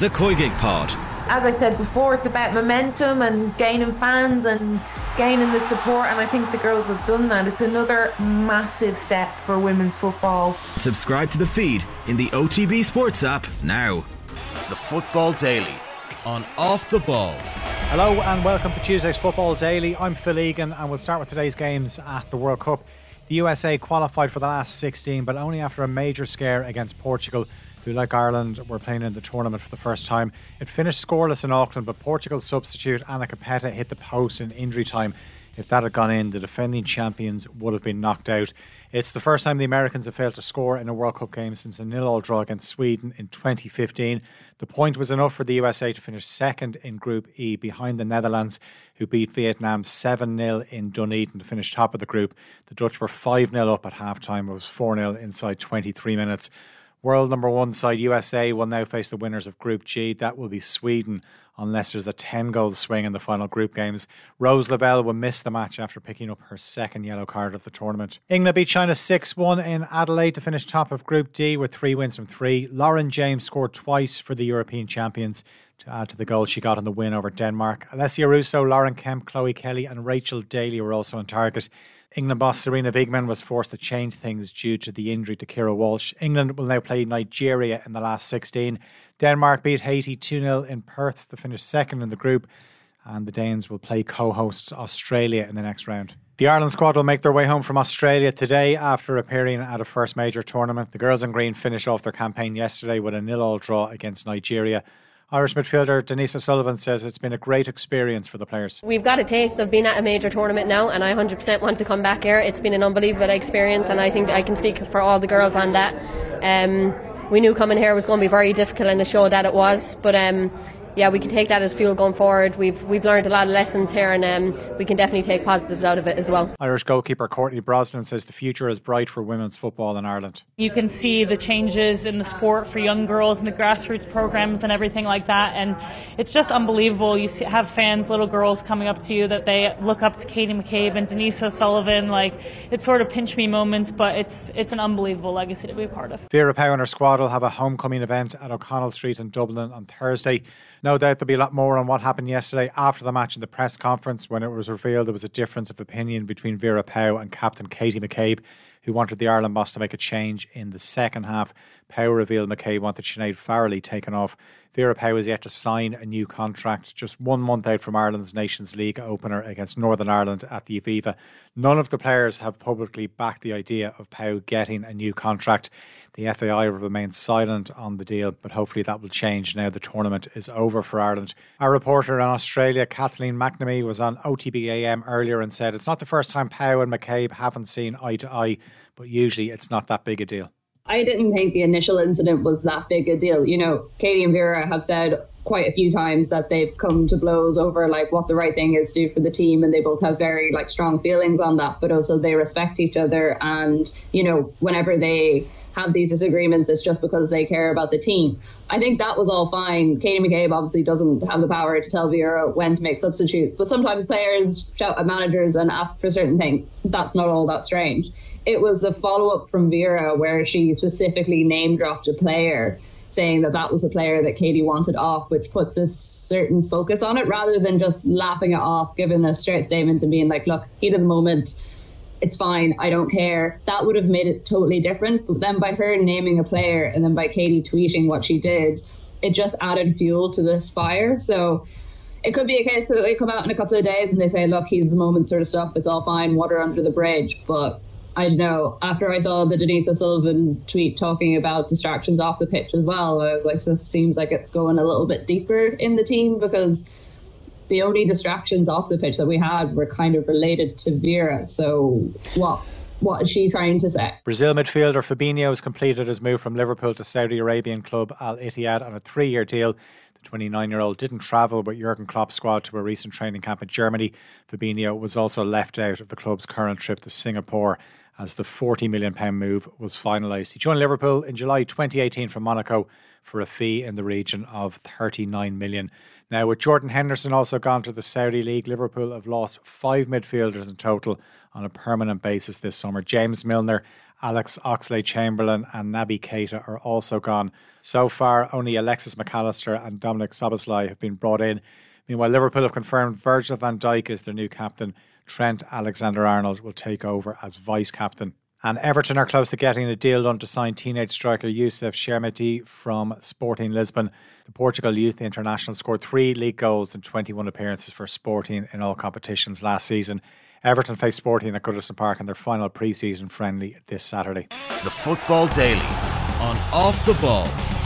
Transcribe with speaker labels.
Speaker 1: The COYGIG Pod.
Speaker 2: As I said before, it's about momentum and gaining fans and gaining the support, and I think the girls have done that. It's another massive step for women's football.
Speaker 1: Subscribe to the feed in the OTB Sports app now.
Speaker 3: The Football Daily on Off the Ball.
Speaker 4: Hello and welcome to Tuesday's Football Daily. I'm Phil Egan and we'll start with today's games at the World Cup. The USA qualified for the last 16, but only after a major scare against Portugal who, like Ireland, were playing in the tournament for the first time. It finished scoreless in Auckland, but Portugal's substitute Ana Capeta hit the post in injury time. If that had gone in, the defending champions would have been knocked out. It's the first time the Americans have failed to score in a World Cup game since a nil-all draw against Sweden in 2015. The point was enough for the USA to finish second in Group E behind the Netherlands, who beat Vietnam 7 0 in Dunedin to finish top of the group. The Dutch were 5 0 up at half time. It was 4 0 inside 23 minutes. World number one side USA will now face the winners of Group G. That will be Sweden, unless there's a 10 goal swing in the final group games. Rose Lavelle will miss the match after picking up her second yellow card of the tournament. England beat China 6 1 in Adelaide to finish top of Group D with three wins from three. Lauren James scored twice for the European champions to add to the goal she got in the win over Denmark. Alessia Russo, Lauren Hemp, Chloe Kelly, and Rachel Daly were also on target. England boss Sarina Wiegman was forced to change things due to the injury to Keira Walsh. England will now play Nigeria in the last 16. Denmark beat Haiti 2 0 in Perth to finish second in the group, and the Danes will play co hosts Australia in the next round. The Ireland squad will make their way home from Australia today after appearing at a first major tournament. The girls in green finished off their campaign yesterday with a nil all draw against Nigeria. Irish midfielder Denise O'Sullivan says it's been a great experience for the players.
Speaker 5: We've got a taste of being at a major tournament now, and I 100% want to come back here. It's been an unbelievable experience, and I think I can speak for all the girls on that. Um, we knew coming here was going to be very difficult, and to show that it was. But um, yeah, we can take that as fuel going forward. We've we've learned a lot of lessons here, and um, we can definitely take positives out of it as well.
Speaker 4: Irish goalkeeper Courtney Brosnan says the future is bright for women's football in Ireland.
Speaker 6: You can see the changes in the sport for young girls and the grassroots programs and everything like that, and it's just unbelievable. You see, have fans, little girls coming up to you that they look up to Katie McCabe and Denise O'Sullivan. Like it's sort of pinch me moments, but it's it's an unbelievable legacy to be a part of.
Speaker 4: Vera Pauw and her squad will have a homecoming event at O'Connell Street in Dublin on Thursday. No doubt there'll be a lot more on what happened yesterday after the match in the press conference when it was revealed there was a difference of opinion between Vera Pauw and captain Katie McCabe, who wanted the Ireland boss to make a change in the second half. Pauw revealed McCabe wanted Sinead Farrelly taken off. Vera Pauw is yet to sign a new contract, just one month out from Ireland's Nations League opener against Northern Ireland at the Aviva. None of the players have publicly backed the idea of Pauw getting a new contract. The FAI have remained silent on the deal, but hopefully that will change now the tournament is over for Ireland. Our reporter in Australia, Kathleen McNamee, was on OTBAM earlier and said it's not the first time Pauw and McCabe haven't seen eye to eye, but usually it's not that big a deal.
Speaker 7: I didn't think the initial incident was that big a deal. You know, Katie and Vera have said quite a few times that they've come to blows over like what the right thing is to do for the team and they both have very like strong feelings on that but also they respect each other and you know whenever they have these disagreements it's just because they care about the team. I think that was all fine. Katie mccabe obviously doesn't have the power to tell vera when to make substitutes but sometimes players shout at managers and ask for certain things. That's not all that strange. It was the follow-up from vera where she specifically name dropped a player saying that that was a player that Katie wanted off, which puts a certain focus on it rather than just laughing it off, giving a straight statement and being like, look, heat of the moment, it's fine, I don't care. That would have made it totally different. But then by her naming a player and then by Katie tweeting what she did, it just added fuel to this fire. So it could be a case that they come out in a couple of days and they say, look, he's the moment sort of stuff, it's all fine, water under the bridge. But I don't know. After I saw the Denise O'Sullivan tweet talking about distractions off the pitch as well, I was like, this seems like it's going a little bit deeper in the team because the only distractions off the pitch that we had were kind of related to Vera. So what? What is she trying to say?
Speaker 4: Brazil midfielder Fabinho has completed his move from Liverpool to Saudi Arabian club Al Ittihad on a three-year deal. The 29 year old didn't travel with Jurgen Klopp's squad to a recent training camp in Germany. Fabinho was also left out of the club's current trip to Singapore as the £40 million move was finalised. He joined Liverpool in July 2018 from Monaco for a fee in the region of 39 million. Now, with Jordan Henderson also gone to the Saudi League, Liverpool have lost five midfielders in total on a permanent basis this summer. James Milner Alex Oxlade Chamberlain and Naby Keita are also gone. So far, only Alexis Mac Allister and Dominic Szoboszlai have been brought in. Meanwhile, Liverpool have confirmed Virgil van Dijk is their new captain. Trent Alexander Arnold will take over as vice captain. And Everton are close to getting a deal done to sign teenage striker Youssef Chermiti from Sporting Lisbon. The Portugal youth international scored three league goals and 21 appearances for Sporting in all competitions last season. Everton face Sporting at Goodison Park in their final pre season friendly this Saturday.
Speaker 3: The Football Daily on Off the Ball.